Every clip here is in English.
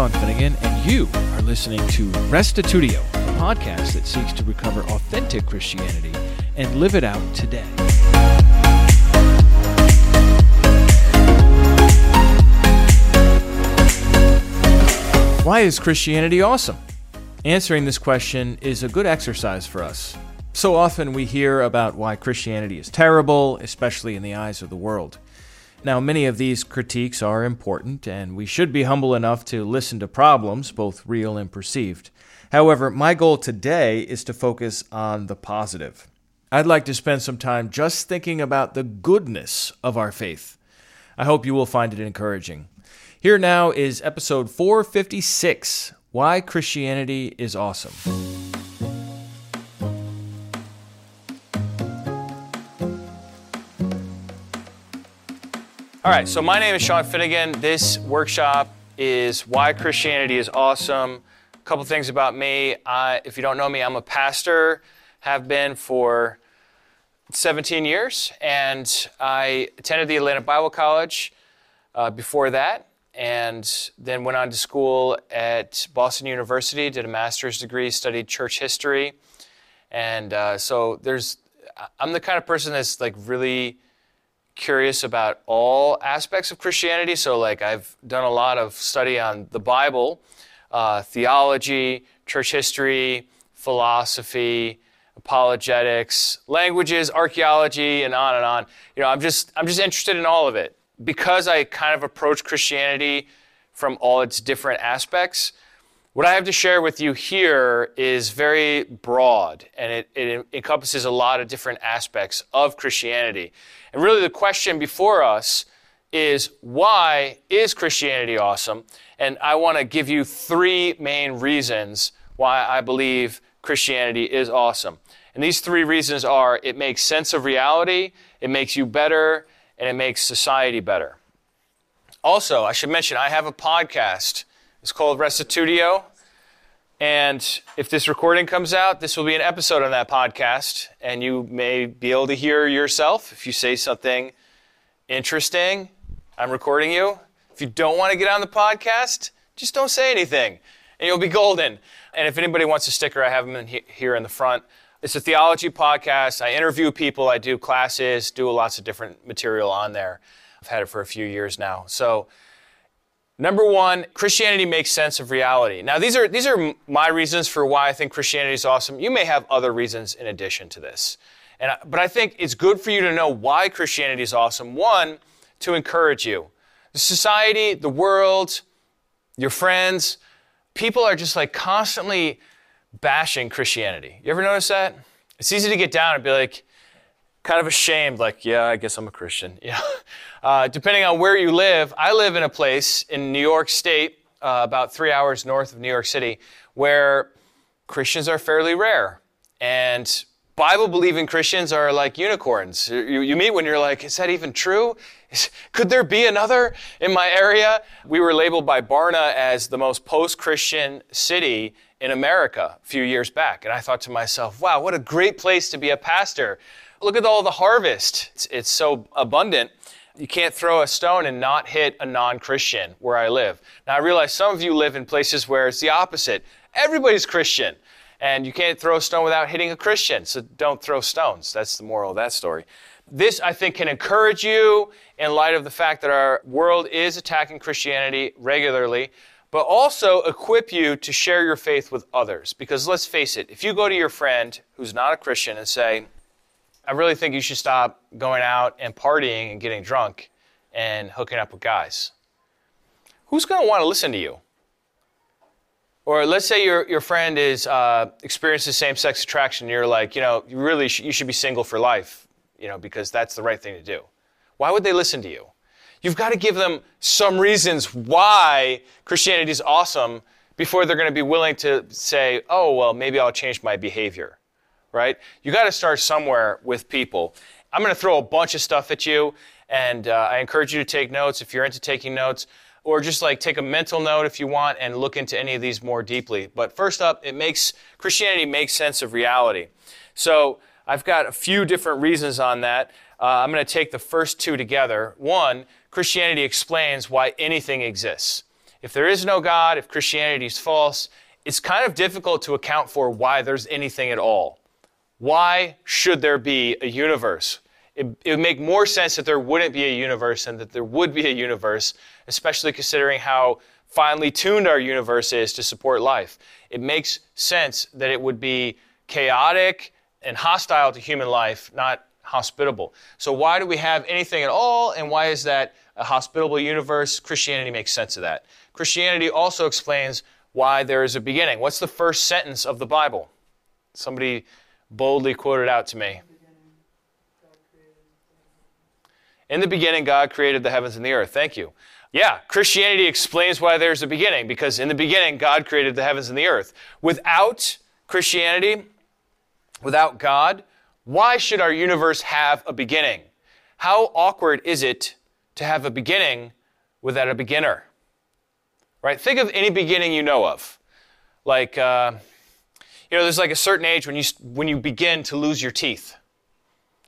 Sean Finnegan, and you are listening to Restitutio, a podcast that seeks to recover authentic Christianity and live it out today. Why is Christianity awesome? Answering this question is a good exercise for us. So often we hear about why Christianity is terrible, especially in the eyes of the world. Now, many of these critiques are important, and we should be humble enough to listen to problems, both real and perceived. However, my goal today is to focus on the positive. I'd like to spend some time just thinking about the goodness of our faith. I hope you will find it encouraging. Here now is episode 456 Why Christianity is Awesome. All right, so my name is Sean Finnegan. This workshop is Why Christianity is Awesome. A couple things about me. I, if you don't know me, I'm a pastor, have been for 17 years, and I attended the Atlanta Bible College uh, before that, and then went on to school at Boston University, did a master's degree, studied church history. And uh, so there's, I'm the kind of person that's like really curious about all aspects of Christianity. So, like, I've done a lot of study on the Bible, uh, theology, church history, philosophy, apologetics, languages, archaeology, and on and on. You know, I'm just I'm just interested in all of it because I kind of approach Christianity from all its different aspects. What I have to share with you here is very broad and it, it, encompasses a lot of different aspects of Christianity. And really, the question before us is why is Christianity awesome? And I want to give you three main reasons why I believe Christianity is awesome. And these three reasons are it makes sense of reality, it makes you better, and it makes society better. Also, I should mention I have a podcast it's called Restitutio. And if this recording comes out, this will be an episode on that podcast, and you may be able to hear yourself if you say something interesting. I'm recording you. If you don't want to get on the podcast, just don't say anything, and you'll be golden. And if anybody wants a sticker, I have them in he- here in the front. It's a theology podcast. I interview people, I do classes, do lots of different material on there. I've had it for a few years now. So Number one, Christianity makes sense of reality. Now, these are, these are my reasons for why I think Christianity is awesome. You may have other reasons in addition to this. And, but I think it's good for you to know why Christianity is awesome. One, to encourage you. The society, the world, your friends, people are just like constantly bashing Christianity. You ever notice that? It's easy to get down and be like, kind of ashamed, like, yeah, I guess I'm a Christian. Yeah. Uh, depending on where you live, I live in a place in New York State, uh, about three hours north of New York City, where Christians are fairly rare. And Bible believing Christians are like unicorns. You, you meet when you're like, is that even true? Is, could there be another in my area? We were labeled by Barna as the most post Christian city in America a few years back. And I thought to myself, wow, what a great place to be a pastor. Look at all the harvest. It's, it's so abundant. You can't throw a stone and not hit a non Christian where I live. Now, I realize some of you live in places where it's the opposite. Everybody's Christian, and you can't throw a stone without hitting a Christian, so don't throw stones. That's the moral of that story. This, I think, can encourage you in light of the fact that our world is attacking Christianity regularly, but also equip you to share your faith with others. Because let's face it, if you go to your friend who's not a Christian and say, I really think you should stop going out and partying and getting drunk and hooking up with guys. Who's going to want to listen to you? Or let's say your, your friend is uh, experiencing same-sex attraction. And you're like, you know, you really sh- you should be single for life, you know, because that's the right thing to do. Why would they listen to you? You've got to give them some reasons why Christianity is awesome before they're going to be willing to say, oh, well, maybe I'll change my behavior right? You got to start somewhere with people. I'm going to throw a bunch of stuff at you, and uh, I encourage you to take notes if you're into taking notes, or just like take a mental note if you want and look into any of these more deeply. But first up, it makes Christianity makes sense of reality. So I've got a few different reasons on that. Uh, I'm going to take the first two together. One, Christianity explains why anything exists. if there is no God, if Christianity is false, it's kind of difficult to account for why there's anything at all. Why should there be a universe? It, it, would make more sense that there wouldn't be a universe than that there would be a universe, especially considering how finely tuned our universe is to support life. It makes sense that it would be chaotic and hostile to human life, not hospitable. So, why do we have anything at all, and why is that a hospitable universe? Christianity makes sense of that. Christianity also explains why there is a beginning. What's the first sentence of the Bible? Somebody boldly quoted out to me. In the beginning, God created the heavens and the earth. Thank you. Yeah, Christianity explains why there's a beginning, because in the beginning, God created the heavens and the earth. Without Christianity, without God, why should our universe have a beginning? How awkward is it to have a beginning without a beginner? Right? Think of any beginning you know of. Like, uh, you know, there's like a certain age when you, when you begin to lose your teeth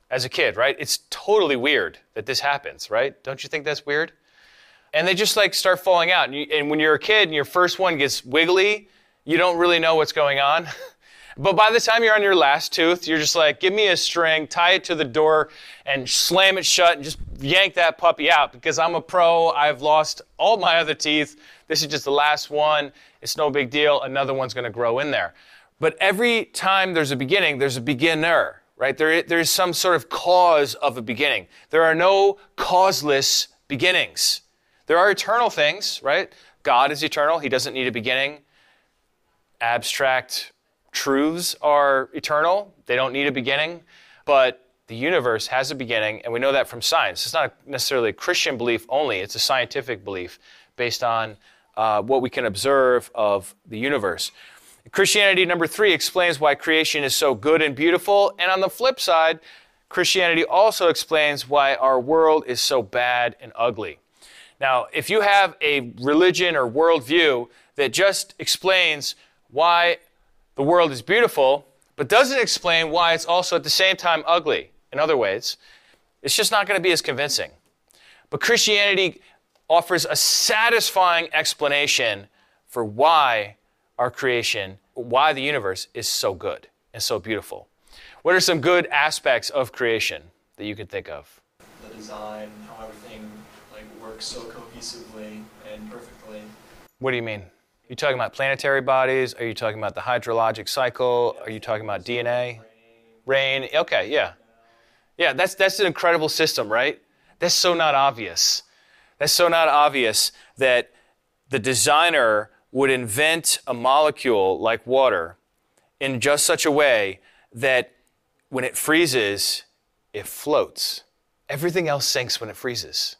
as a kid, right? It's totally weird that this happens, right? Don't you think that's weird? And they just like start falling out. And, you, and when you're a kid and your first one gets wiggly, you don't really know what's going on. But by the time you're on your last tooth, you're just like, give me a string, tie it to the door, and slam it shut, and just yank that puppy out because I'm a pro. I've lost all my other teeth. This is just the last one. It's no big deal. Another one's going to grow in there. But every time there's a beginning, there's a beginner, right? There, there is some sort of cause of a beginning. There are no causeless beginnings. There are eternal things, right? God is eternal. He doesn't need a beginning. Abstract truths are eternal, they don't need a beginning, but the universe has a beginning, and we know that from science. It's not necessarily a Christian belief only, it's a scientific belief based on uh, what we can observe of the universe. Christianity, number three, explains why creation is so good and beautiful, and on the flip side, Christianity also explains why our world is so bad and ugly. Now, if you have a religion or worldview that just explains why the world is beautiful, but doesn't explain why it's also at the same time ugly in other ways, it's just not going to be as convincing. But Christianity offers a satisfying explanation for why our creation, why the universe is so good and so beautiful. What are some good aspects of creation that you can think of? The design, how everything like works so cohesively and perfectly. What do you mean? you talking about planetary bodies? Are you talking about the hydrologic cycle? Are you talking about DNA? Rain. Okay, yeah. Yeah, that's, that's an incredible system, right? That's so not obvious. That's so not obvious that the designer would invent a molecule like water in just such a way that when it freezes, it floats. Everything else sinks when it freezes.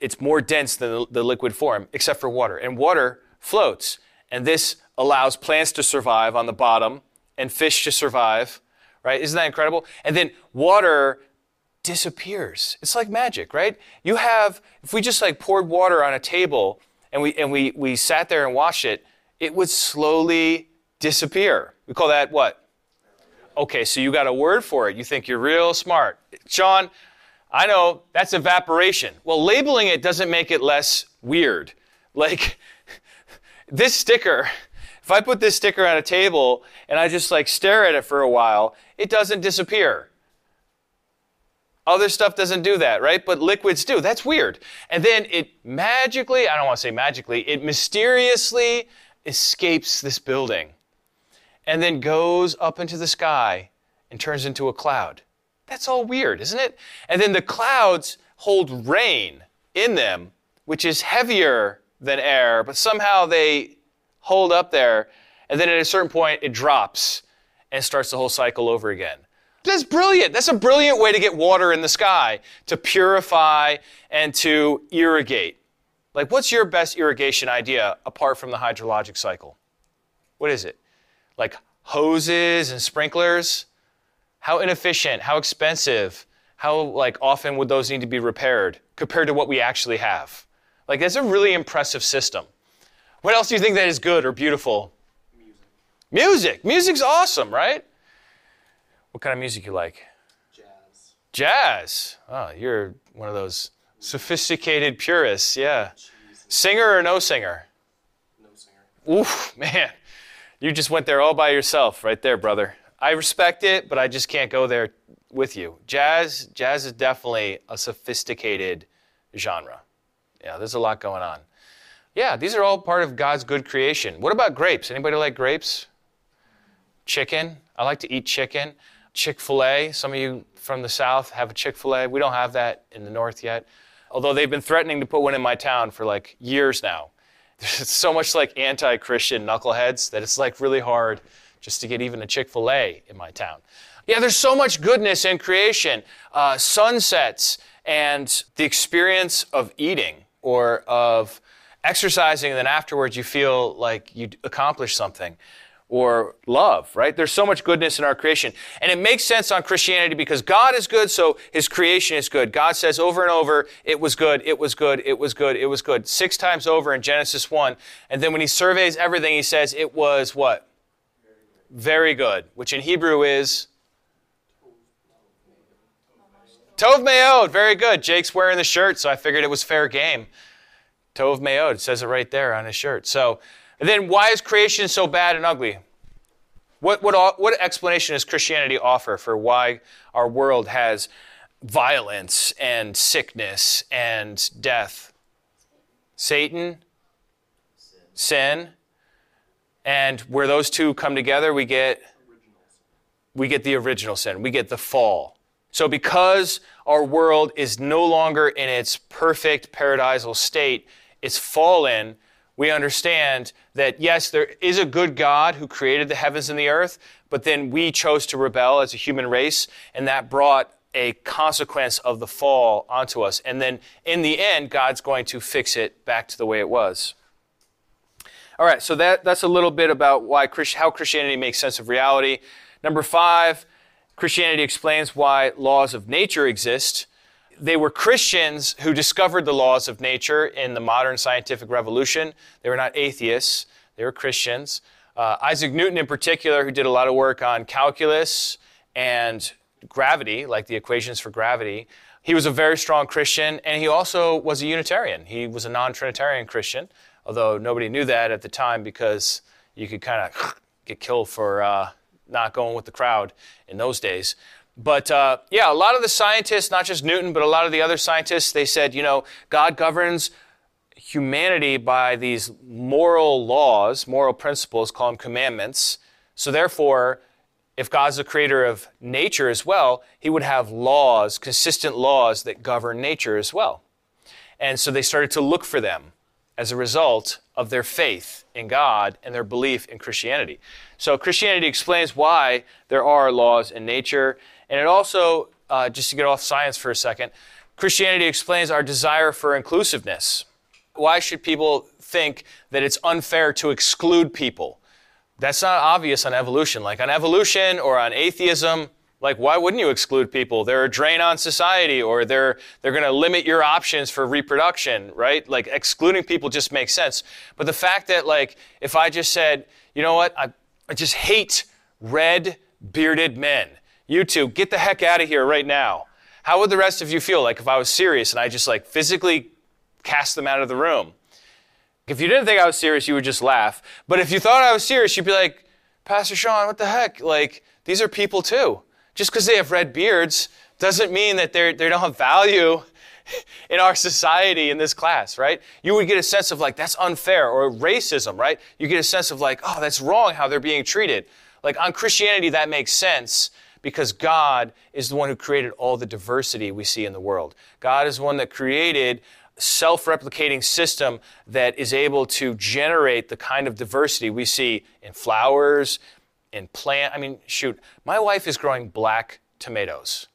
It's more dense than the liquid form, except for water. And water floats. And this allows plants to survive on the bottom and fish to survive, right? Isn't that incredible? And then water disappears. It's like magic, right? You have, if we just like poured water on a table and we, and we, we sat there and watched it, it would slowly disappear. We call that what? Okay, so you got a word for it. You think you're real smart. Sean, I know that's evaporation. Well, labeling it doesn't make it less weird. Like, this sticker, if I put this sticker on a table and I just like stare at it for a while, it doesn't disappear. Other stuff doesn't do that, right? But liquids do. That's weird. And then it magically, I don't want to say magically, it mysteriously escapes this building and then goes up into the sky and turns into a cloud. That's all weird, isn't it? And then the clouds hold rain in them, which is heavier than air, but somehow they hold up there, and then at a certain point it drops and starts the whole cycle over again. That's brilliant. That's a brilliant way to get water in the sky, to purify and to irrigate. Like, what's your best irrigation idea apart from the hydrologic cycle? What is it? Like hoses and sprinklers? How inefficient, how expensive, how like often would those need to be repaired compared to what we actually have? Like, that's a really impressive system. What else do you think that is good or beautiful? Music. Music. Music's awesome, right? What kind of music you like? Jazz. Jazz. Oh, you're one of those sophisticated purists, yeah. Singer or no singer? No singer. Oof, man. You just went there all by yourself, right there, brother. I respect it, but I just can't go there with you. Jazz, jazz is definitely a sophisticated genre. Yeah, there's a lot going on. Yeah, these are all part of God's good creation. What about grapes? Anybody like grapes? Chicken. I like to eat chicken. Chick fil A. Some of you from the South have a Chick fil A. We don't have that in the North yet. Although they've been threatening to put one in my town for like years now. There's so much like anti Christian knuckleheads that it's like really hard just to get even a Chick fil A in my town. Yeah, there's so much goodness in creation. Uh, sunsets and the experience of eating or of exercising, and then afterwards you feel like you accomplished something. Or love, right? There's so much goodness in our creation. And it makes sense on Christianity because God is good, so his creation is good. God says over and over, it was good, it was good, it was good, it was good. Six times over in Genesis 1. And then when he surveys everything, he says it was what? Very good, which in Hebrew is Tov Meod, very good. Jake's wearing the shirt, so I figured it was fair game. Tov Meod, says it right there on his shirt. So, and then why is creation so bad and ugly? What, what, what explanation does Christianity offer for why our world has violence and sickness and death? Satan, sin, and where those two come together, we get we get the original sin. We get the fall. So because our world is no longer in its perfect paradisal state, it's fallen, we understand that yes, there is a good God who created the heavens and the earth, but then we chose to rebel as a human race, and that brought a consequence of the fall onto us. And then in the end, God's going to fix it back to the way it was. All right, so that, that's a little bit about why how Christianity makes sense of reality. Number five, Christianity explains why laws of nature exist. They were Christians who discovered the laws of nature in the modern scientific revolution. They were not atheists, they were Christians. Uh, Isaac Newton, in particular, who did a lot of work on calculus and gravity, like the equations for gravity, he was a very strong Christian, and he also was a Unitarian. He was a non Trinitarian Christian, although nobody knew that at the time because you could kind of get killed for uh, not going with the crowd in those days. But uh, yeah, a lot of the scientists, not just Newton, but a lot of the other scientists, they said, you know, God governs humanity by these moral laws, moral principles, call them commandments. So therefore, if God's the creator of nature as well, he would have laws, consistent laws that govern nature as well. And so they started to look for them as a result of their faith in God and their belief in Christianity. So Christianity explains why there are laws in nature, and it also, uh, just to get off science for a second, Christianity explains our desire for inclusiveness. Why should people think that it's unfair to exclude people? That's not obvious on evolution. Like on evolution or on atheism, like, why wouldn't you exclude people? They're a drain on society, or they're they're going to limit your options for reproduction, right? Like, excluding people just makes sense. But the fact that, like, if I just said, you know what, I, I just hate red bearded men. You two, get the heck out of here right now. How would the rest of you feel like if I was serious and I just like physically cast them out of the room? If you didn't think I was serious, you would just laugh. But if you thought I was serious, you'd be like, Pastor Sean, what the heck? Like, these are people too. Just because they have red beards doesn't mean that they don't have value in our society in this class, right? You would get a sense of like, that's unfair, or racism, right? You get a sense of like, oh, that's wrong how they're being treated. Like on Christianity, that makes sense because God is the one who created all the diversity we see in the world. God is the one that created self-replicating system that is able to generate the kind of diversity we see in flowers, in plant. I mean, shoot, my wife is growing black tomatoes.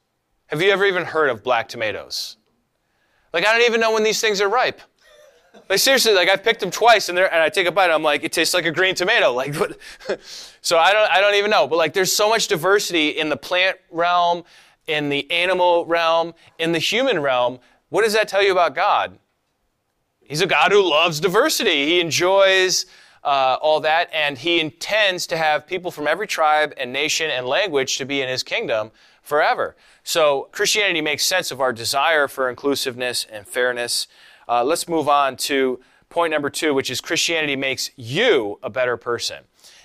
Have you ever even heard of black tomatoes? Like, I don't even know when these things are ripe. Like seriously, like I've picked them twice, and, and I take a bite. and I'm like, it tastes like a green tomato. Like, so I don't, I don't even know. But like, there's so much diversity in the plant realm, in the animal realm, in the human realm. What does that tell you about God? He's a God who loves diversity. He enjoys uh, all that, and he intends to have people from every tribe and nation and language to be in his kingdom forever. So Christianity makes sense of our desire for inclusiveness and fairness. Uh, let's move on to point number two, which is Christianity makes you a better person.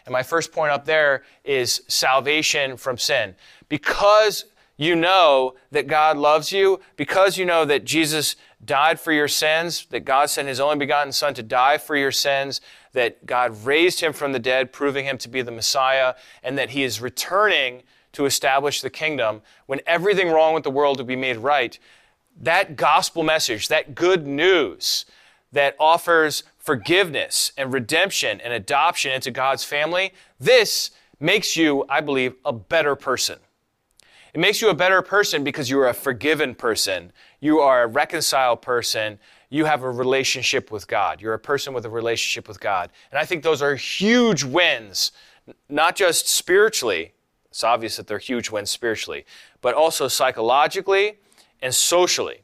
And my first point up there is salvation from sin. Because you know that God loves you, because you know that Jesus died for your sins, that God sent his only begotten Son to die for your sins, that God raised him from the dead, proving him to be the Messiah, and that he is returning to establish the kingdom when everything wrong with the world will be made right. That gospel message, that good news that offers forgiveness and redemption and adoption into God's family, this makes you, I believe, a better person. It makes you a better person because you are a forgiven person. You are a reconciled person. You have a relationship with God. You're a person with a relationship with God. And I think those are huge wins, not just spiritually. It's obvious that they're huge wins spiritually, but also psychologically and socially.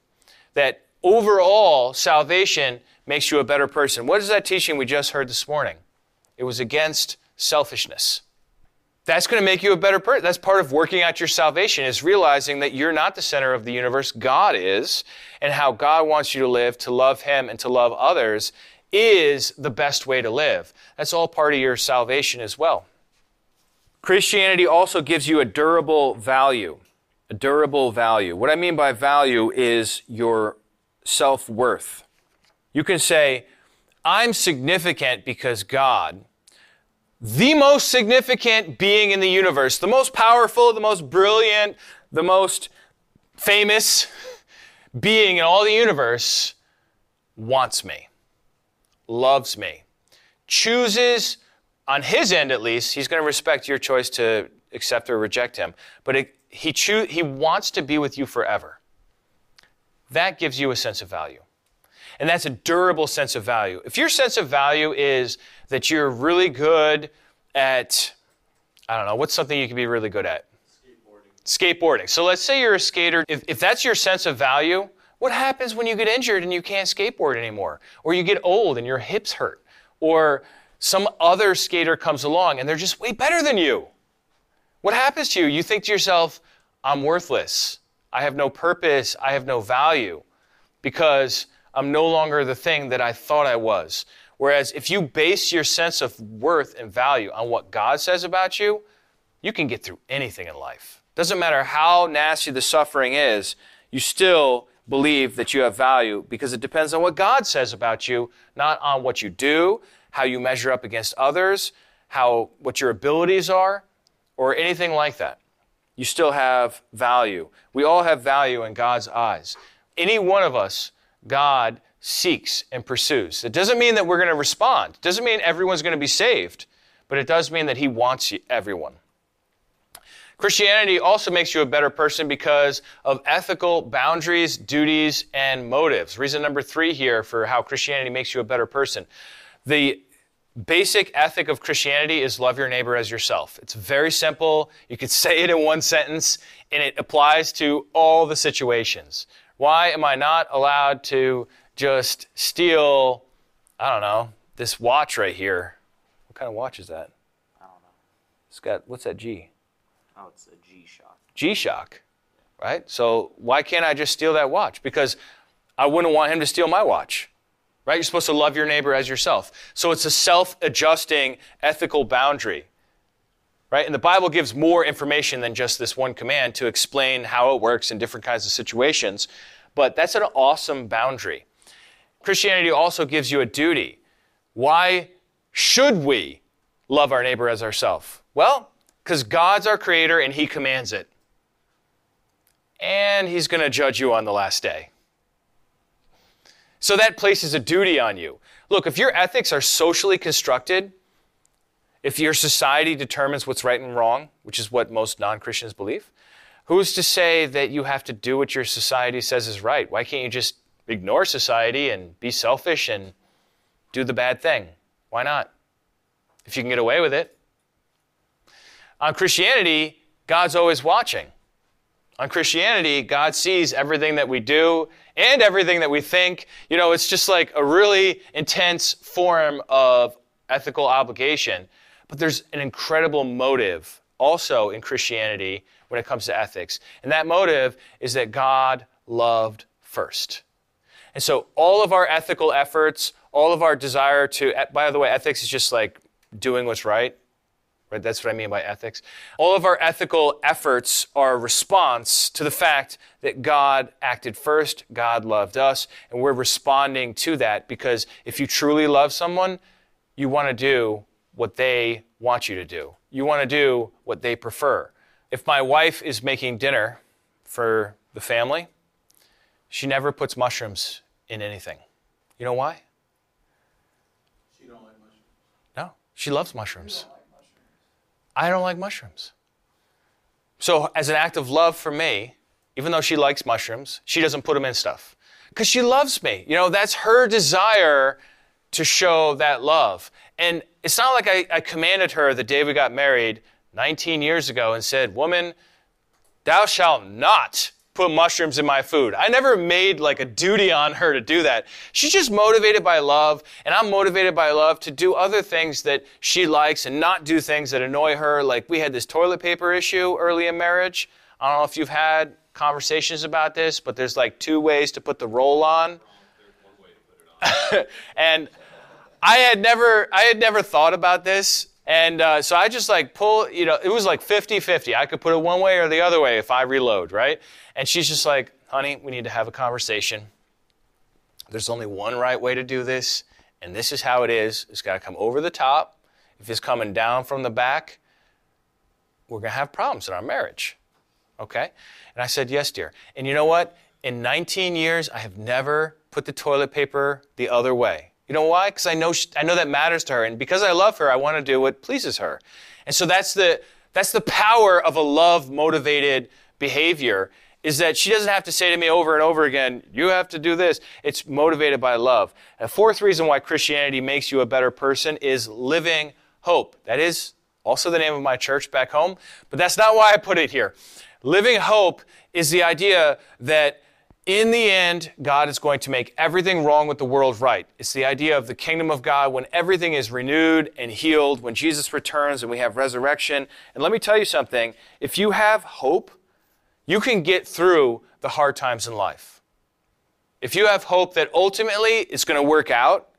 That overall, salvation makes you a better person. What is that teaching we just heard this morning? It was against selfishness. That's going to make you a better person. That's part of working out your salvation is realizing that you're not the center of the universe. God is, and how God wants you to live, to love Him and to love others is the best way to live. That's all part of your salvation as well. Christianity also gives you a durable value. A durable value. What I mean by value is your self worth. You can say, I'm significant because God, the most significant being in the universe, the most powerful, the most brilliant, the most famous being in all the universe, wants me, loves me, chooses, on his end at least, he's going to respect your choice to accept or reject him, but it, he, choo- he wants to be with you forever. That gives you a sense of value. And that's a durable sense of value. If your sense of value is that you're really good at, I don't know, what's something you can be really good at? Skateboarding. Skateboarding. So let's say you're a skater. If, if that's your sense of value, what happens when you get injured and you can't skateboard anymore? Or you get old and your hips hurt? Or some other skater comes along and they're just way better than you? What happens to you? You think to yourself, I'm worthless. I have no purpose. I have no value because I'm no longer the thing that I thought I was. Whereas if you base your sense of worth and value on what God says about you, you can get through anything in life. Doesn't matter how nasty the suffering is, you still believe that you have value because it depends on what God says about you, not on what you do, how you measure up against others, how what your abilities are, or anything like that. You still have value. We all have value in God's eyes. Any one of us God seeks and pursues. It doesn't mean that we're going to respond. It doesn't mean everyone's going to be saved, but it does mean that He wants everyone. Christianity also makes you a better person because of ethical boundaries, duties, and motives. Reason number three here for how Christianity makes you a better person. The basic ethic of Christianity is love your neighbor as yourself. It's very simple. You could say it in one sentence, and it applies to all the situations. Why am I not allowed to just steal, I don't know, this watch right here? What kind of watch is that? I don't know. It's got, what's that G? Oh, it's a G Shock. G Shock, right? So why can't I just steal that watch? Because I wouldn't want him to steal my watch, right? You're supposed to love your neighbor as yourself. So it's a self adjusting ethical boundary, right? And the Bible gives more information than just this one command to explain how it works in different kinds of situations. But that's an awesome boundary. Christianity also gives you a duty. Why should we love our neighbor as ourselves? Well, because God's our creator and He commands it. And He's going to judge you on the last day. So that places a duty on you. Look, if your ethics are socially constructed, if your society determines what's right and wrong, which is what most non Christians believe, who's to say that you have to do what your society says is right? Why can't you just ignore society and be selfish and do the bad thing? Why not? If you can get away with it. On Christianity, God's always watching. On Christianity, God sees everything that we do and everything that we think. You know, it's just like a really intense form of ethical obligation. But there's an incredible motive also in Christianity when it comes to ethics. And that motive is that God loved first. And so all of our ethical efforts, all of our desire to, by the way, ethics is just like doing what's right. Right? That's what I mean by ethics. All of our ethical efforts are a response to the fact that God acted first, God loved us, and we're responding to that because if you truly love someone, you want to do what they want you to do. You want to do what they prefer. If my wife is making dinner for the family, she never puts mushrooms in anything. You know why? She don't like mushrooms. No, she loves mushrooms. I don't like mushrooms. So, as an act of love for me, even though she likes mushrooms, she doesn't put them in stuff because she loves me. You know, that's her desire to show that love. And it's not like I, I commanded her the day we got married 19 years ago and said, Woman, thou shalt not put mushrooms in my food. I never made like a duty on her to do that. She's just motivated by love, and I'm motivated by love to do other things that she likes and not do things that annoy her. Like we had this toilet paper issue early in marriage. I don't know if you've had conversations about this, but there's like two ways to put the roll on. and I had never I had never thought about this and uh, so I just like pull, you know, it was like 50 50. I could put it one way or the other way if I reload, right? And she's just like, honey, we need to have a conversation. There's only one right way to do this, and this is how it is. It's got to come over the top. If it's coming down from the back, we're going to have problems in our marriage. Okay? And I said, yes, dear. And you know what? In 19 years, I have never put the toilet paper the other way. You know why? Because I know she, I know that matters to her, and because I love her, I want to do what pleases her. And so that's the that's the power of a love motivated behavior is that she doesn't have to say to me over and over again, you have to do this. It's motivated by love. A fourth reason why Christianity makes you a better person is living hope. That is also the name of my church back home, but that's not why I put it here. Living hope is the idea that in the end, God is going to make everything wrong with the world right. It's the idea of the kingdom of God when everything is renewed and healed, when Jesus returns and we have resurrection. And let me tell you something if you have hope, you can get through the hard times in life. If you have hope that ultimately it's going to work out,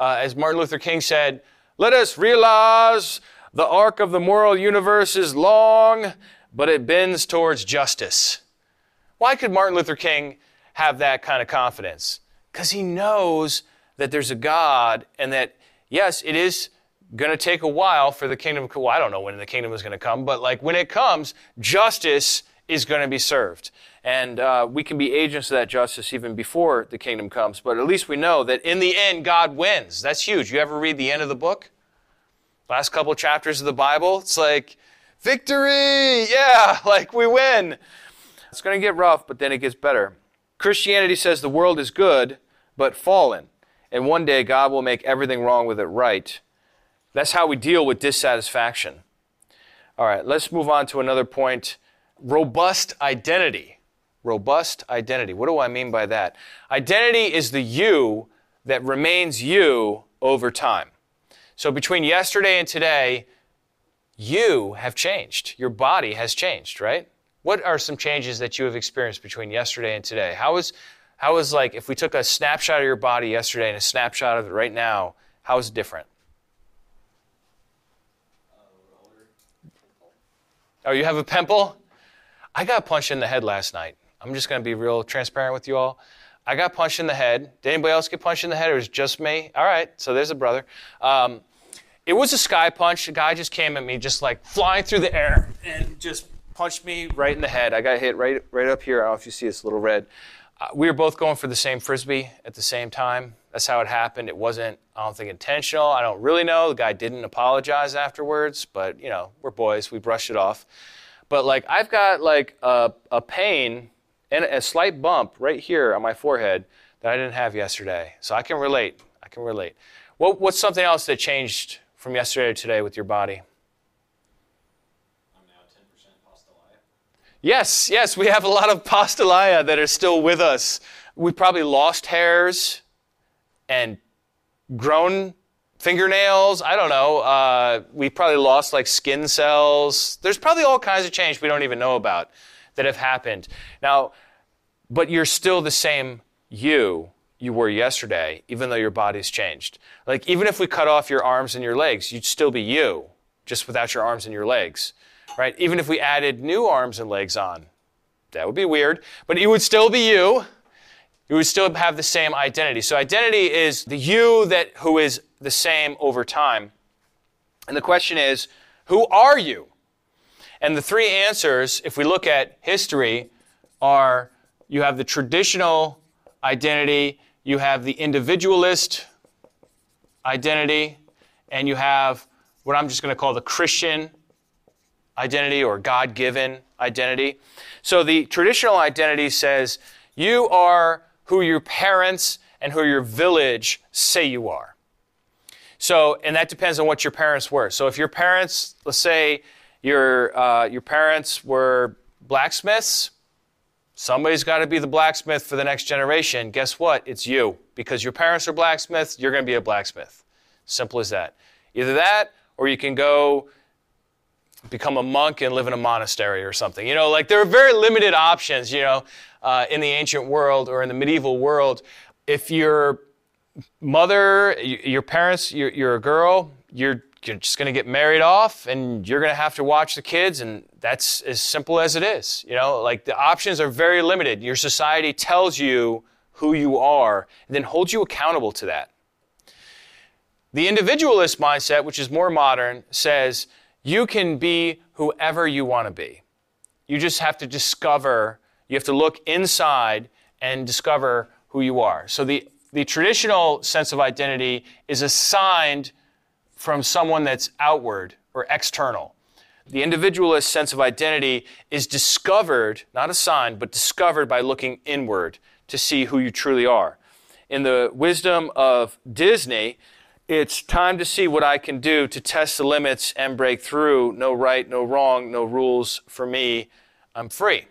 uh, as Martin Luther King said, let us realize the arc of the moral universe is long, but it bends towards justice. Why could Martin Luther King have that kind of confidence? Because he knows that there's a God and that, yes, it is going to take a while for the kingdom. Well, I don't know when the kingdom is going to come, but like when it comes, justice is going to be served. And uh, we can be agents of that justice even before the kingdom comes. But at least we know that in the end, God wins. That's huge. You ever read the end of the book? Last couple chapters of the Bible? It's like, victory! Yeah, like we win. It's going to get rough, but then it gets better. Christianity says the world is good, but fallen. And one day God will make everything wrong with it right. That's how we deal with dissatisfaction. All right, let's move on to another point robust identity. Robust identity. What do I mean by that? Identity is the you that remains you over time. So between yesterday and today, you have changed. Your body has changed, right? What are some changes that you have experienced between yesterday and today? How is, how is like, if we took a snapshot of your body yesterday and a snapshot of it right now, how is it different? Oh, you have a pimple? I got punched in the head last night. I'm just going to be real transparent with you all. I got punched in the head. Did anybody else get punched in the head, or was it just me? All right, so there's a brother. Um, it was a sky punch. A guy just came at me, just like flying through the air, and just punched me right in the head. I got hit right, right up here. I don't know if you see this little red. Uh, we were both going for the same frisbee at the same time. That's how it happened. It wasn't, I don't think, intentional. I don't really know. The guy didn't apologize afterwards, but, you know, we're boys. We brushed it off. But, like, I've got, like, a, a pain and a slight bump right here on my forehead that I didn't have yesterday. So I can relate. I can relate. What, what's something else that changed from yesterday to today with your body? Yes, yes, we have a lot of postulia that are still with us. We probably lost hairs and grown fingernails. I don't know. Uh, we probably lost like skin cells. There's probably all kinds of change we don't even know about that have happened. Now, but you're still the same you you were yesterday, even though your body's changed. Like, even if we cut off your arms and your legs, you'd still be you, just without your arms and your legs, right? Even if we added new arms and legs on, that would be weird, but you would still be you. You would still have the same identity. So, identity is the you that who is the same over time. And the question is, who are you? And the three answers, if we look at history, are you have the traditional identity, you have the individualist identity, and you have what I'm just going to call the Christian identity or God given identity. So the traditional identity says you are who your parents and who your village say you are. So, and that depends on what your parents were. So if your parents, let's say your, uh, your parents were blacksmiths, Somebody's got to be the blacksmith for the next generation. Guess what? It's you. Because your parents are blacksmiths, you're going to be a blacksmith. Simple as that. Either that, or you can go become a monk and live in a monastery or something. You know, like there are very limited options, you know, uh, in the ancient world or in the medieval world. If your mother, your parents, you're, you're a girl, you're you're just going to get married off and you're going to have to watch the kids and that's as simple as it is you know like the options are very limited your society tells you who you are and then holds you accountable to that the individualist mindset which is more modern says you can be whoever you want to be you just have to discover you have to look inside and discover who you are so the the traditional sense of identity is assigned from someone that's outward or external. The individualist sense of identity is discovered, not assigned, but discovered by looking inward to see who you truly are. In the wisdom of Disney, it's time to see what I can do to test the limits and break through. No right, no wrong, no rules for me. I'm free.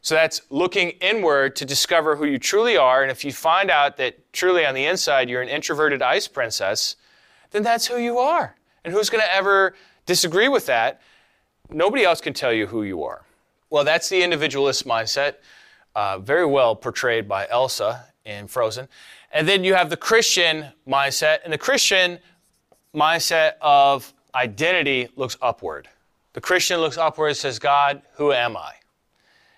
So that's looking inward to discover who you truly are. And if you find out that truly on the inside you're an introverted ice princess, then that's who you are. And who's going to ever disagree with that? Nobody else can tell you who you are. Well, that's the individualist mindset, uh, very well portrayed by Elsa in Frozen. And then you have the Christian mindset, and the Christian mindset of identity looks upward. The Christian looks upward and says, God, who am I?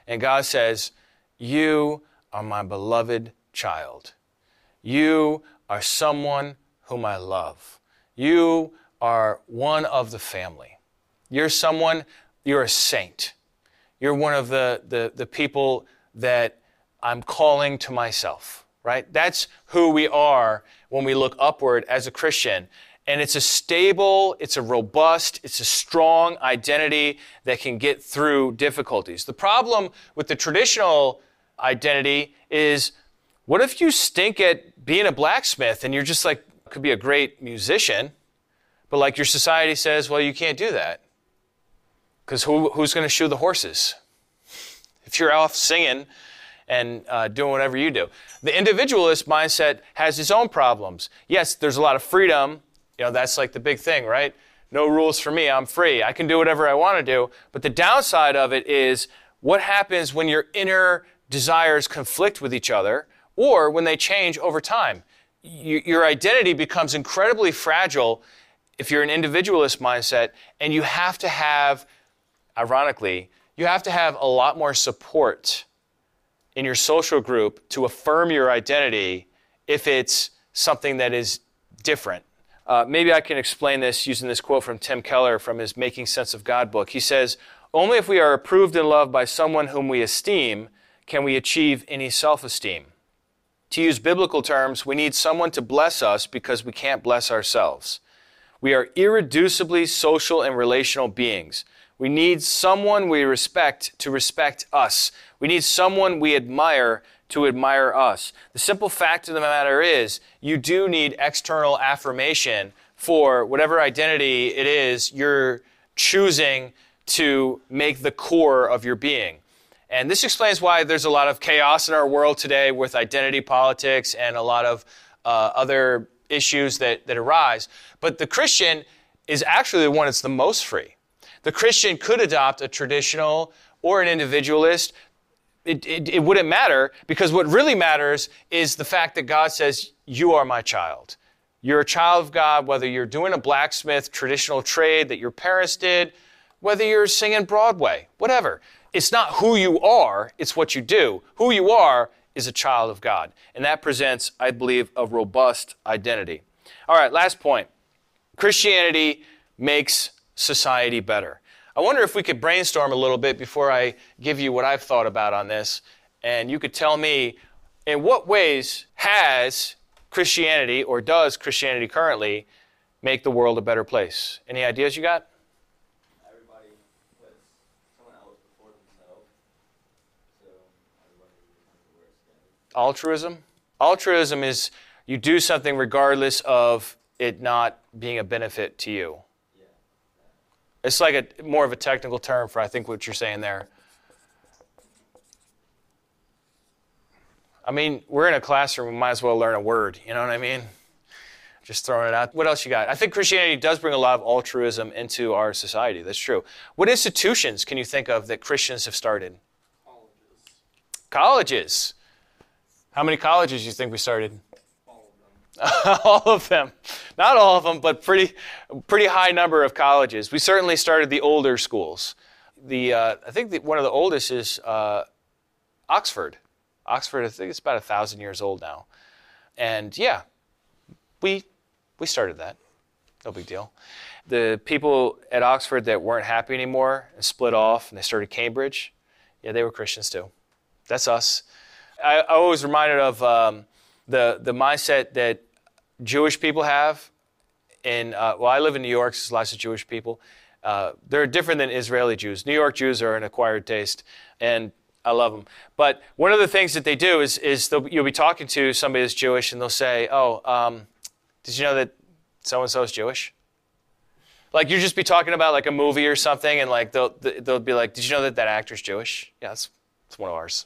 And God says, You are my beloved child. You are someone whom I love. You are one of the family. You're someone, you're a saint. You're one of the, the, the people that I'm calling to myself, right? That's who we are when we look upward as a Christian. And it's a stable, it's a robust, it's a strong identity that can get through difficulties. The problem with the traditional identity is what if you stink at being a blacksmith and you're just like, could be a great musician, but like your society says, well, you can't do that. Because who, who's going to shoe the horses? If you're off singing and uh, doing whatever you do. The individualist mindset has its own problems. Yes, there's a lot of freedom. You know, that's like the big thing, right? No rules for me. I'm free. I can do whatever I want to do. But the downside of it is what happens when your inner desires conflict with each other or when they change over time your identity becomes incredibly fragile if you're an individualist mindset, and you have to have, ironically, you have to have a lot more support in your social group to affirm your identity if it's something that is different. Uh, maybe I can explain this using this quote from Tim Keller from his Making Sense of God book. He says, Only if we are approved and loved by someone whom we esteem can we achieve any self esteem. To use biblical terms, we need someone to bless us because we can't bless ourselves. We are irreducibly social and relational beings. We need someone we respect to respect us. We need someone we admire to admire us. The simple fact of the matter is, you do need external affirmation for whatever identity it is you're choosing to make the core of your being. And this explains why there's a lot of chaos in our world today with identity politics and a lot of uh, other issues that, that arise. But the Christian is actually the one that's the most free. The Christian could adopt a traditional or an individualist it, it, it wouldn't matter because what really matters is the fact that God says, You are my child. You're a child of God, whether you're doing a blacksmith traditional trade that your parents did, whether you're singing Broadway, whatever. It's not who you are, it's what you do. Who you are is a child of God. And that presents, I believe, a robust identity. All right, last point Christianity makes society better. I wonder if we could brainstorm a little bit before I give you what I've thought about on this. And you could tell me in what ways has Christianity or does Christianity currently make the world a better place? Any ideas you got? Everybody puts someone else before themselves, so everybody. Altruism? Altruism is you do something regardless of it not being a benefit to you. It's like a more of a technical term for I think what you're saying there. I mean, we're in a classroom, we might as well learn a word, you know what I mean? Just throwing it out. What else you got? I think Christianity does bring a lot of altruism into our society. That's true. What institutions can you think of that Christians have started? Colleges, Colleges. How many colleges do you think we started? all of them. Not all of them, but pretty, pretty high number of colleges. We certainly started the older schools. The, uh, I think the, one of the oldest is uh, Oxford. Oxford, I think it's about a thousand years old now. And yeah, we, we started that. No big deal. The people at Oxford that weren't happy anymore and split off and they started Cambridge, yeah, they were Christians too. That's us. I, I always reminded of um, the, the mindset that Jewish people have. In, uh, well, I live in New York, so there's lots of Jewish people. Uh, they're different than Israeli Jews. New York Jews are an acquired taste, and I love them. But one of the things that they do is, is you'll be talking to somebody that's Jewish, and they'll say, "Oh, um, did you know that so and so is Jewish?" Like you just be talking about like a movie or something, and like they'll they'll be like, "Did you know that that actor's Jewish?" Yeah, it's it's one of ours.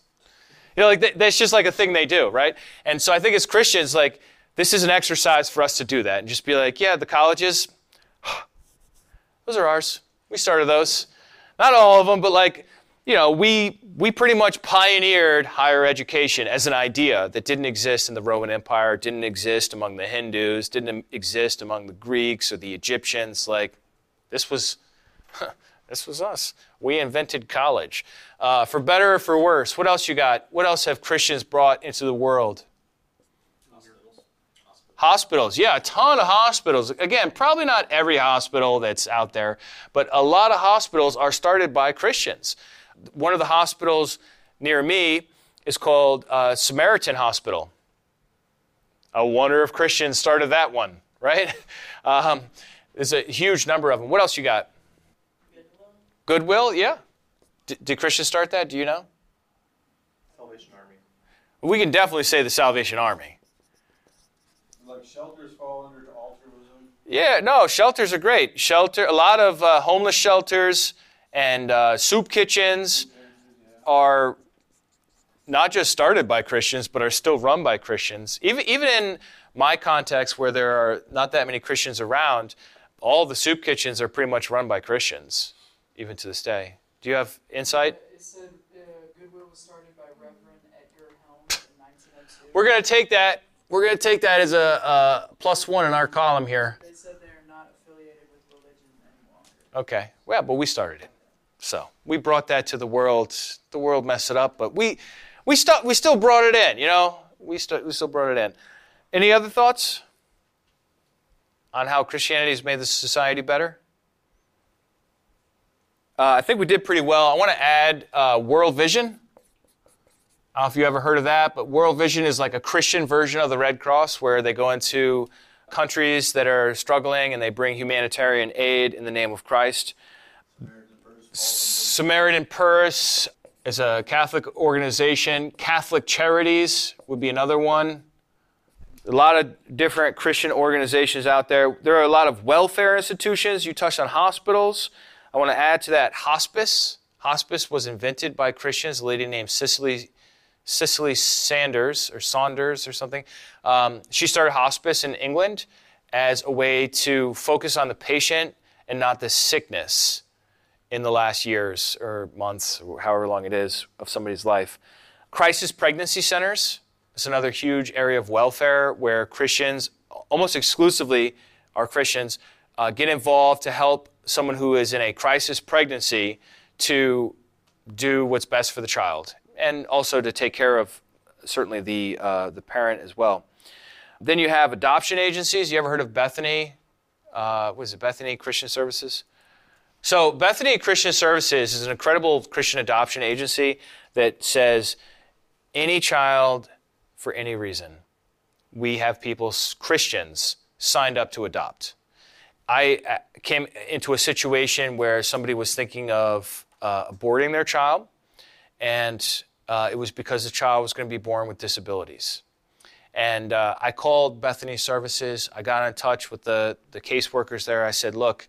You know, like th- that's just like a thing they do, right? And so I think as Christians, like this is an exercise for us to do that and just be like, yeah, the colleges, those are ours. We started those. Not all of them, but like, you know, we we pretty much pioneered higher education as an idea that didn't exist in the Roman Empire, didn't exist among the Hindus, didn't exist among the Greeks or the Egyptians. Like, this was this was us. We invented college. Uh, for better or for worse, what else you got? What else have Christians brought into the world? Hospitals. Yeah, a ton of hospitals. Again, probably not every hospital that's out there, but a lot of hospitals are started by Christians. One of the hospitals near me is called uh, Samaritan Hospital. I wonder if Christians started that one, right? Um, there's a huge number of them. What else you got? Goodwill, yeah. D- did Christians start that? Do you know? Salvation Army. We can definitely say the Salvation Army. Like shelters fall under altruism. Yeah, no, shelters are great. Shelter, a lot of uh, homeless shelters and uh, soup kitchens are not just started by Christians, but are still run by Christians. Even even in my context, where there are not that many Christians around, all the soup kitchens are pretty much run by Christians, even to this day. Do you have insight? It said uh, Goodwill was started by Reverend Edgar Helms We're gonna take that. We're gonna take that as a, a plus one in our column here. They said they're not affiliated with religion any longer. Okay. Well, but we started it. So we brought that to the world. The world messed it up, but we we still we still brought it in. You know, we still we still brought it in. Any other thoughts on how Christianity has made the society better? Uh, I think we did pretty well. I want to add uh, World Vision. I don't know if you ever heard of that, but World Vision is like a Christian version of the Red Cross where they go into countries that are struggling and they bring humanitarian aid in the name of Christ. Samaritan Purse is a Catholic organization. Catholic Charities would be another one. A lot of different Christian organizations out there. There are a lot of welfare institutions. You touched on hospitals. I want to add to that hospice. Hospice was invented by Christians, a lady named Cicely, Cicely Sanders or Saunders or something. Um, she started hospice in England as a way to focus on the patient and not the sickness in the last years or months, or however long it is, of somebody's life. Crisis pregnancy centers is another huge area of welfare where Christians, almost exclusively are Christians, uh, get involved to help someone who is in a crisis pregnancy to do what's best for the child and also to take care of certainly the, uh, the parent as well. Then you have adoption agencies. You ever heard of Bethany? Uh, what is it, Bethany Christian Services? So, Bethany Christian Services is an incredible Christian adoption agency that says any child for any reason, we have people, Christians, signed up to adopt. I uh, came into a situation where somebody was thinking of uh, aborting their child, and uh, it was because the child was going to be born with disabilities. And uh, I called Bethany Services. I got in touch with the, the caseworkers there. I said, look,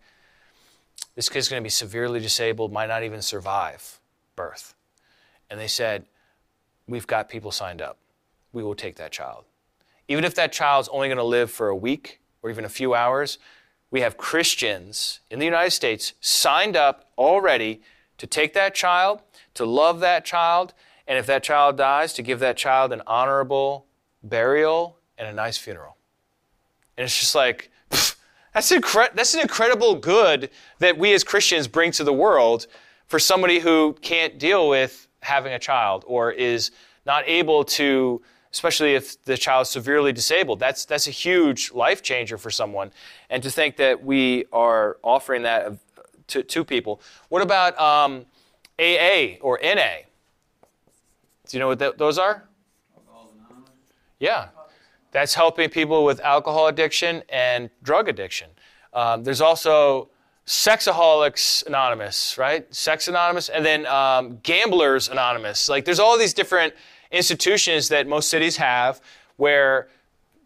this kid's going to be severely disabled, might not even survive birth. And they said, we've got people signed up. We will take that child. Even if that child's only going to live for a week or even a few hours, we have Christians in the United States signed up already to take that child, to love that child, and if that child dies, to give that child an honorable burial, and a nice funeral. And it's just like, that's, incre- that's an incredible good that we as Christians bring to the world for somebody who can't deal with having a child or is not able to, especially if the child's severely disabled. That's, that's a huge life changer for someone. And to think that we are offering that to, to people. What about um, AA or NA? Do you know what th- those are? Yeah. That's helping people with alcohol addiction and drug addiction. Um, there's also Sexaholics Anonymous, right? Sex Anonymous, and then um, Gamblers Anonymous. Like, there's all these different institutions that most cities have where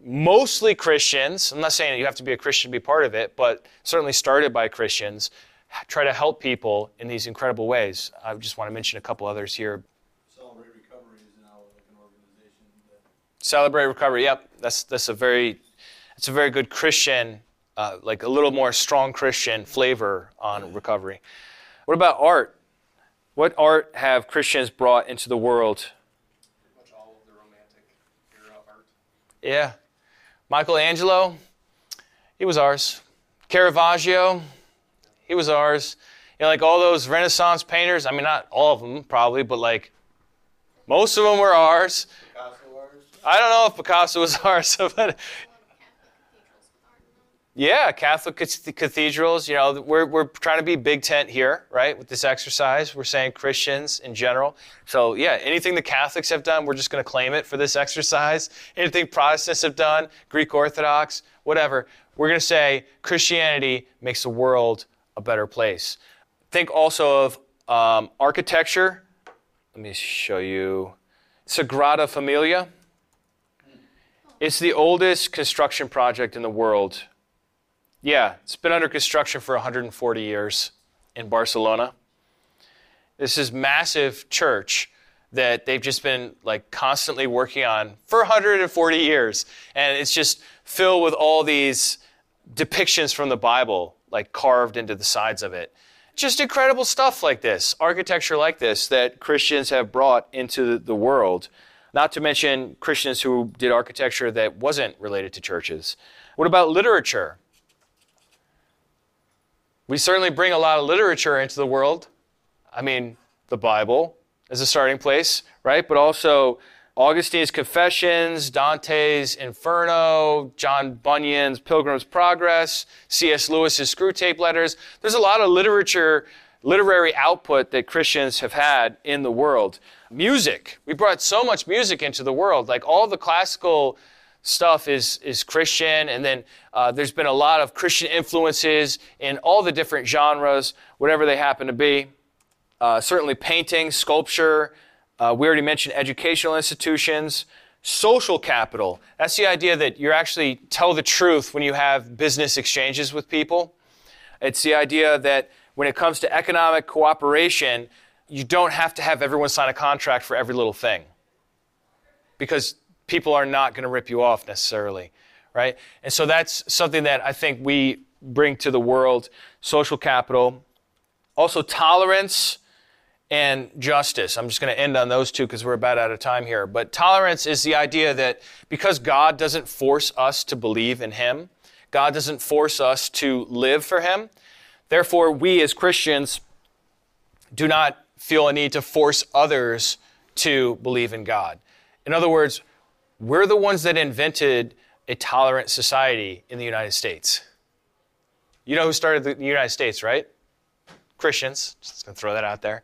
mostly Christians, I'm not saying you have to be a Christian to be part of it, but certainly started by Christians, try to help people in these incredible ways. I just want to mention a couple others here. Celebrate Recovery. Yep, that's that's a very, it's a very good Christian, uh, like a little more strong Christian flavor on recovery. What about art? What art have Christians brought into the world? Pretty much all of the romantic era art. Yeah, Michelangelo, he was ours. Caravaggio, he was ours. You know, like all those Renaissance painters. I mean, not all of them probably, but like most of them were ours. I don't know if Picasso was ours, but yeah, Catholic cathedrals. You know, we're we're trying to be big tent here, right? With this exercise, we're saying Christians in general. So yeah, anything the Catholics have done, we're just going to claim it for this exercise. Anything Protestants have done, Greek Orthodox, whatever, we're going to say Christianity makes the world a better place. Think also of um, architecture. Let me show you Sagrada Familia. It's the oldest construction project in the world. Yeah, it's been under construction for 140 years in Barcelona. This is massive church that they've just been like constantly working on for 140 years and it's just filled with all these depictions from the Bible like carved into the sides of it. Just incredible stuff like this, architecture like this that Christians have brought into the world. Not to mention Christians who did architecture that wasn't related to churches. What about literature? We certainly bring a lot of literature into the world. I mean, the Bible is a starting place, right? But also Augustine's Confessions, Dante's Inferno, John Bunyan's Pilgrim's Progress, C.S. Lewis's Screwtape Letters. There's a lot of literature, literary output that Christians have had in the world music. We brought so much music into the world. Like all the classical stuff is, is Christian, and then uh, there's been a lot of Christian influences in all the different genres, whatever they happen to be. Uh, certainly painting, sculpture. Uh, we already mentioned educational institutions. Social capital. That's the idea that you actually tell the truth when you have business exchanges with people. It's the idea that when it comes to economic cooperation, you don't have to have everyone sign a contract for every little thing because people are not going to rip you off necessarily, right? And so that's something that I think we bring to the world social capital. Also, tolerance and justice. I'm just going to end on those two because we're about out of time here. But tolerance is the idea that because God doesn't force us to believe in Him, God doesn't force us to live for Him, therefore, we as Christians do not feel a need to force others to believe in God. In other words, we're the ones that invented a tolerant society in the United States. You know who started the United States, right? Christians. Just gonna throw that out there.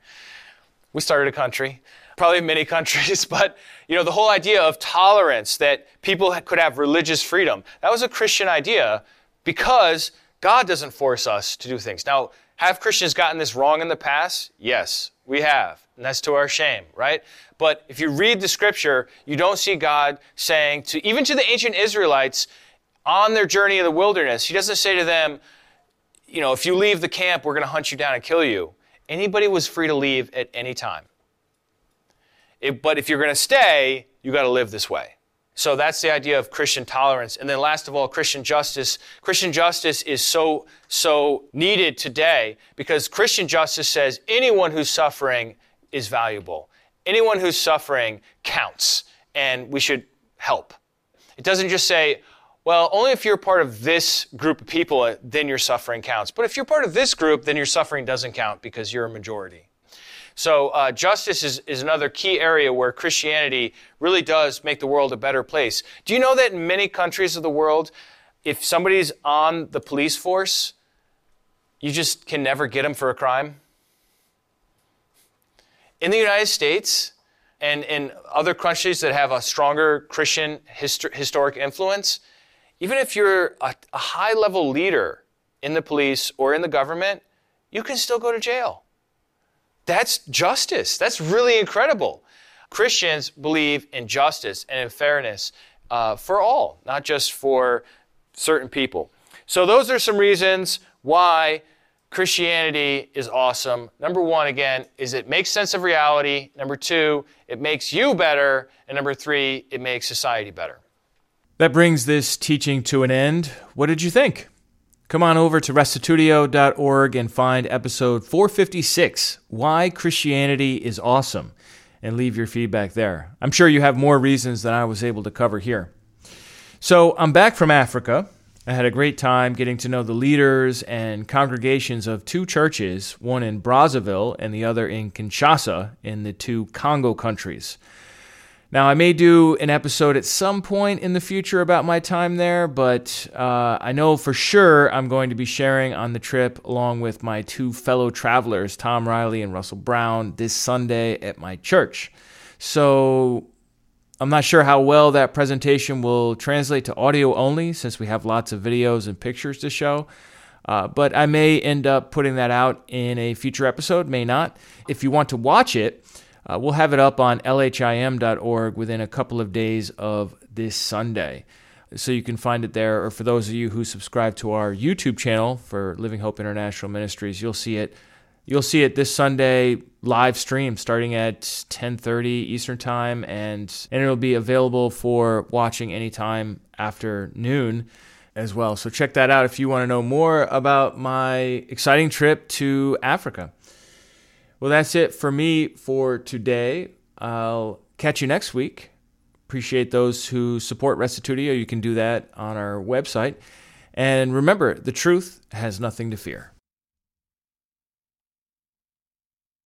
We started a country, probably many countries, but you know the whole idea of tolerance that people could have religious freedom. That was a Christian idea because God doesn't force us to do things. Now, have Christians gotten this wrong in the past? Yes, we have. And that's to our shame, right? But if you read the scripture, you don't see God saying to even to the ancient Israelites on their journey in the wilderness, he doesn't say to them, you know, if you leave the camp, we're going to hunt you down and kill you. Anybody was free to leave at any time. It, but if you're going to stay, you got to live this way. So that's the idea of Christian tolerance. And then last of all, Christian justice. Christian justice is so, so needed today because Christian justice says anyone who's suffering is valuable. Anyone who's suffering counts and we should help. It doesn't just say, well, only if you're part of this group of people, uh, then your suffering counts. But if you're part of this group, then your suffering doesn't count because you're a majority. So, uh, justice is, is another key area where Christianity really does make the world a better place. Do you know that in many countries of the world, if somebody's on the police force, you just can never get them for a crime? In the United States and in other countries that have a stronger Christian histor- historic influence, even if you're a, a high level leader in the police or in the government, you can still go to jail. That's justice. That's really incredible. Christians believe in justice and in fairness uh, for all, not just for certain people. So, those are some reasons why Christianity is awesome. Number one, again, is it makes sense of reality. Number two, it makes you better. And number three, it makes society better. That brings this teaching to an end. What did you think? Come on over to restitutio.org and find episode 456 Why Christianity is Awesome and leave your feedback there. I'm sure you have more reasons than I was able to cover here. So, I'm back from Africa. I had a great time getting to know the leaders and congregations of two churches, one in Brazzaville and the other in Kinshasa in the two Congo countries. Now, I may do an episode at some point in the future about my time there, but uh, I know for sure I'm going to be sharing on the trip along with my two fellow travelers, Tom Riley and Russell Brown, this Sunday at my church. So I'm not sure how well that presentation will translate to audio only since we have lots of videos and pictures to show. Uh, but I may end up putting that out in a future episode, may not. If you want to watch it, uh, we'll have it up on lhim.org within a couple of days of this Sunday. So you can find it there, or for those of you who subscribe to our YouTube channel for Living Hope International Ministries, you'll see it. You'll see it this Sunday live stream starting at 10:30 Eastern Time, and and it'll be available for watching anytime after noon as well. So check that out if you want to know more about my exciting trip to Africa. Well, that's it for me for today. I'll catch you next week. Appreciate those who support Restitutio. You can do that on our website. And remember, the truth has nothing to fear.